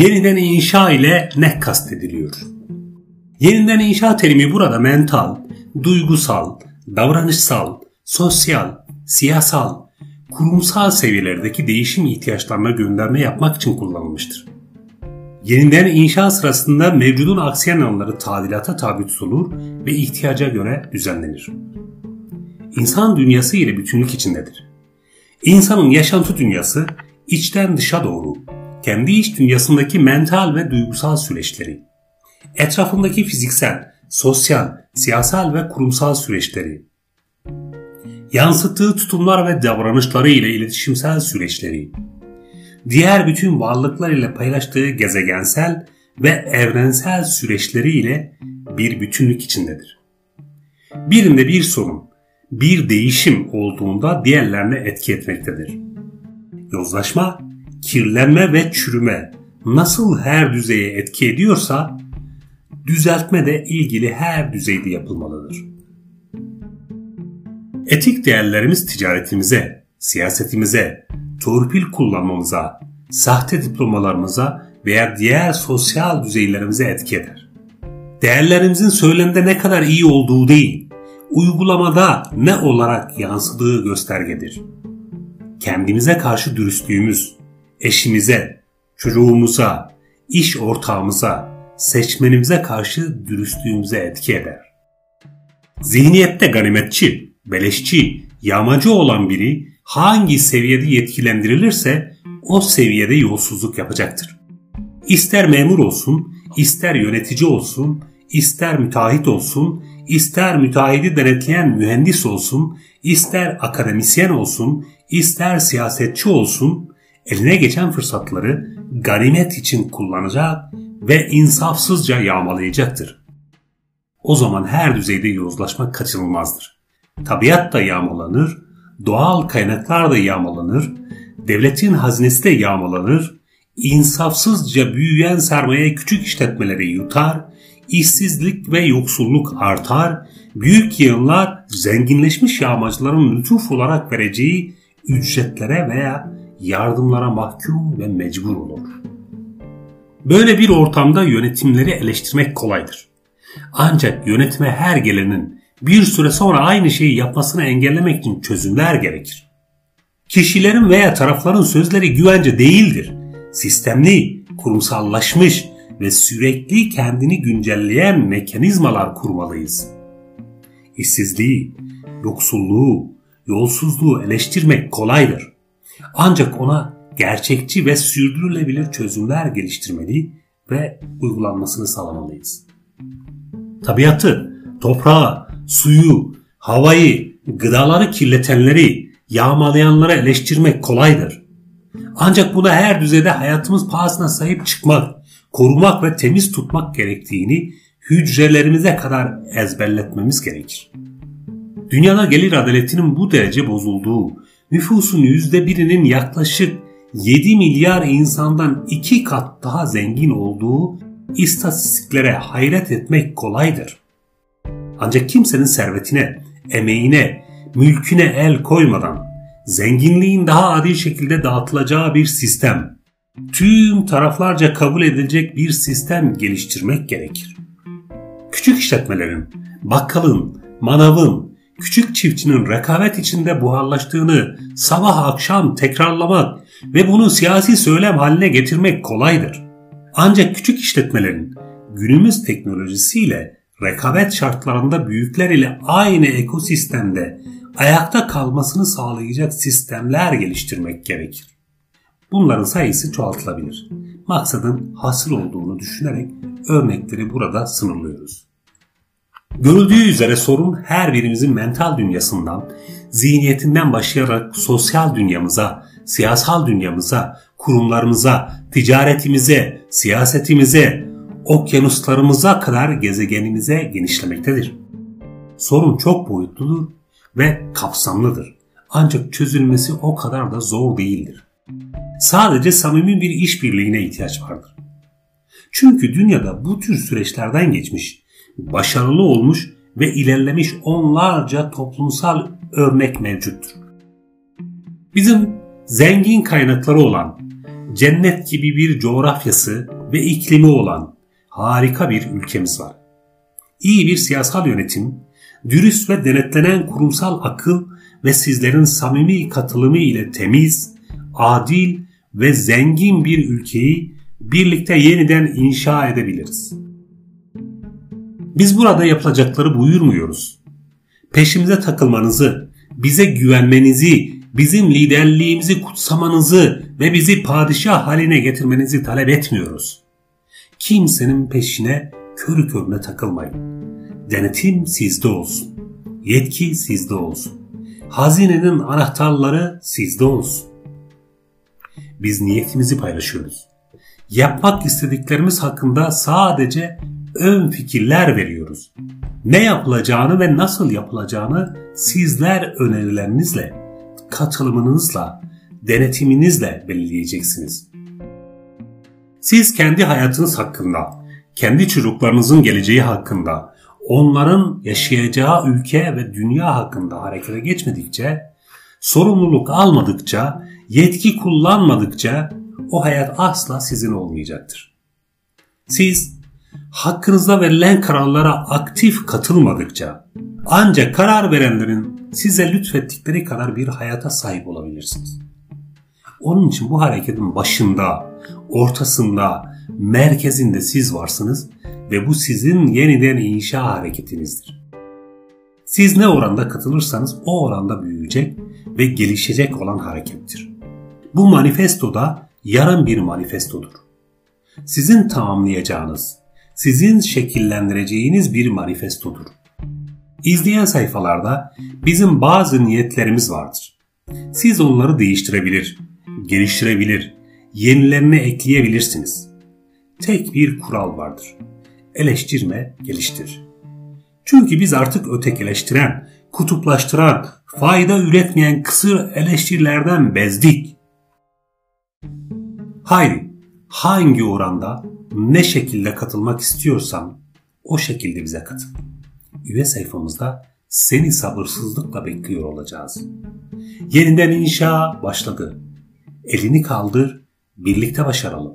Yeniden inşa ile ne kastediliyor? Yeniden inşa terimi burada mental, duygusal, davranışsal, sosyal, siyasal, kurumsal seviyelerdeki değişim ihtiyaçlarına gönderme yapmak için kullanılmıştır. Yeniden inşa sırasında mevcudun aksiyen alanları tadilata tabi tutulur ve ihtiyaca göre düzenlenir. İnsan dünyası ile bütünlük içindedir. İnsanın yaşantı dünyası içten dışa doğru, kendi iç dünyasındaki mental ve duygusal süreçleri, etrafındaki fiziksel, sosyal, siyasal ve kurumsal süreçleri, yansıttığı tutumlar ve davranışları ile iletişimsel süreçleri, diğer bütün varlıklar ile paylaştığı gezegensel ve evrensel süreçleri ile bir bütünlük içindedir. Birinde bir sorun, bir değişim olduğunda diğerlerine etki etmektedir. Yozlaşma, kirlenme ve çürüme nasıl her düzeye etki ediyorsa düzeltme de ilgili her düzeyde yapılmalıdır. Etik değerlerimiz ticaretimize, siyasetimize, torpil kullanmamıza, sahte diplomalarımıza veya diğer sosyal düzeylerimize etki eder. Değerlerimizin söylemde ne kadar iyi olduğu değil, uygulamada ne olarak yansıdığı göstergedir. Kendimize karşı dürüstlüğümüz, eşimize, çocuğumuza, iş ortağımıza, seçmenimize karşı dürüstlüğümüze etki eder. Zihniyette ganimetçi, beleşçi, yağmacı olan biri hangi seviyede yetkilendirilirse o seviyede yolsuzluk yapacaktır. İster memur olsun, ister yönetici olsun, ister müteahhit olsun, ister müteahhidi denetleyen mühendis olsun, ister akademisyen olsun, ister siyasetçi olsun, eline geçen fırsatları ganimet için kullanacak ve insafsızca yağmalayacaktır. O zaman her düzeyde yozlaşma kaçınılmazdır. Tabiat da yağmalanır, doğal kaynaklar da yağmalanır, devletin hazinesi de yağmalanır, insafsızca büyüyen sermaye küçük işletmeleri yutar, işsizlik ve yoksulluk artar, büyük yığınlar zenginleşmiş yağmacıların lütuf olarak vereceği ücretlere veya yardımlara mahkum ve mecbur olur. Böyle bir ortamda yönetimleri eleştirmek kolaydır. Ancak yönetime her gelenin bir süre sonra aynı şeyi yapmasını engellemek için çözümler gerekir. Kişilerin veya tarafların sözleri güvence değildir. Sistemli, kurumsallaşmış ve sürekli kendini güncelleyen mekanizmalar kurmalıyız. İşsizliği, yoksulluğu, yolsuzluğu eleştirmek kolaydır. Ancak ona gerçekçi ve sürdürülebilir çözümler geliştirmeli ve uygulanmasını sağlamalıyız. Tabiatı, toprağı, suyu, havayı, gıdaları kirletenleri, yağmalayanları eleştirmek kolaydır. Ancak buna her düzeyde hayatımız pahasına sahip çıkmak, korumak ve temiz tutmak gerektiğini hücrelerimize kadar ezberletmemiz gerekir. Dünyada gelir adaletinin bu derece bozulduğu, nüfusun yüzde birinin yaklaşık 7 milyar insandan 2 kat daha zengin olduğu istatistiklere hayret etmek kolaydır. Ancak kimsenin servetine, emeğine, mülküne el koymadan zenginliğin daha adil şekilde dağıtılacağı bir sistem, tüm taraflarca kabul edilecek bir sistem geliştirmek gerekir. Küçük işletmelerin, bakkalın, manavın, küçük çiftçinin rekabet içinde buharlaştığını sabah akşam tekrarlamak ve bunu siyasi söylem haline getirmek kolaydır. Ancak küçük işletmelerin günümüz teknolojisiyle rekabet şartlarında büyükler ile aynı ekosistemde ayakta kalmasını sağlayacak sistemler geliştirmek gerekir. Bunların sayısı çoğaltılabilir. Maksadın hasıl olduğunu düşünerek örnekleri burada sınırlıyoruz. Görüldüğü üzere sorun her birimizin mental dünyasından, zihniyetinden başlayarak sosyal dünyamıza, siyasal dünyamıza, kurumlarımıza, ticaretimize, siyasetimize, okyanuslarımıza kadar gezegenimize genişlemektedir. Sorun çok boyutludur ve kapsamlıdır. Ancak çözülmesi o kadar da zor değildir. Sadece samimi bir işbirliğine ihtiyaç vardır. Çünkü dünyada bu tür süreçlerden geçmiş, başarılı olmuş ve ilerlemiş onlarca toplumsal örnek mevcuttur. Bizim zengin kaynakları olan cennet gibi bir coğrafyası ve iklimi olan harika bir ülkemiz var. İyi bir siyasal yönetim, dürüst ve denetlenen kurumsal akıl ve sizlerin samimi katılımı ile temiz, adil ve zengin bir ülkeyi birlikte yeniden inşa edebiliriz. Biz burada yapılacakları buyurmuyoruz. Peşimize takılmanızı, bize güvenmenizi, bizim liderliğimizi kutsamanızı ve bizi padişah haline getirmenizi talep etmiyoruz. Kimsenin peşine körü körüne takılmayın. Denetim sizde olsun. Yetki sizde olsun. Hazinenin anahtarları sizde olsun. Biz niyetimizi paylaşıyoruz. Yapmak istediklerimiz hakkında sadece ön fikirler veriyoruz. Ne yapılacağını ve nasıl yapılacağını sizler önerilerinizle, katılımınızla, denetiminizle belirleyeceksiniz. Siz kendi hayatınız hakkında, kendi çocuklarınızın geleceği hakkında, onların yaşayacağı ülke ve dünya hakkında harekete geçmedikçe, sorumluluk almadıkça, yetki kullanmadıkça o hayat asla sizin olmayacaktır. Siz hakkınızda verilen kararlara aktif katılmadıkça ancak karar verenlerin size lütfettikleri kadar bir hayata sahip olabilirsiniz. Onun için bu hareketin başında, ortasında, merkezinde siz varsınız ve bu sizin yeniden inşa hareketinizdir. Siz ne oranda katılırsanız o oranda büyüyecek ve gelişecek olan harekettir. Bu manifestoda yarın bir manifestodur. Sizin tamamlayacağınız, sizin şekillendireceğiniz bir manifestodur. İzleyen sayfalarda bizim bazı niyetlerimiz vardır. Siz onları değiştirebilir, geliştirebilir, yenilerine ekleyebilirsiniz. Tek bir kural vardır. Eleştirme, geliştir. Çünkü biz artık ötekileştiren, kutuplaştıran, fayda üretmeyen kısır eleştirilerden bezdik. Haydi hangi oranda ne şekilde katılmak istiyorsan o şekilde bize katıl. Üye sayfamızda seni sabırsızlıkla bekliyor olacağız. Yeniden inşa başladı. Elini kaldır, birlikte başaralım.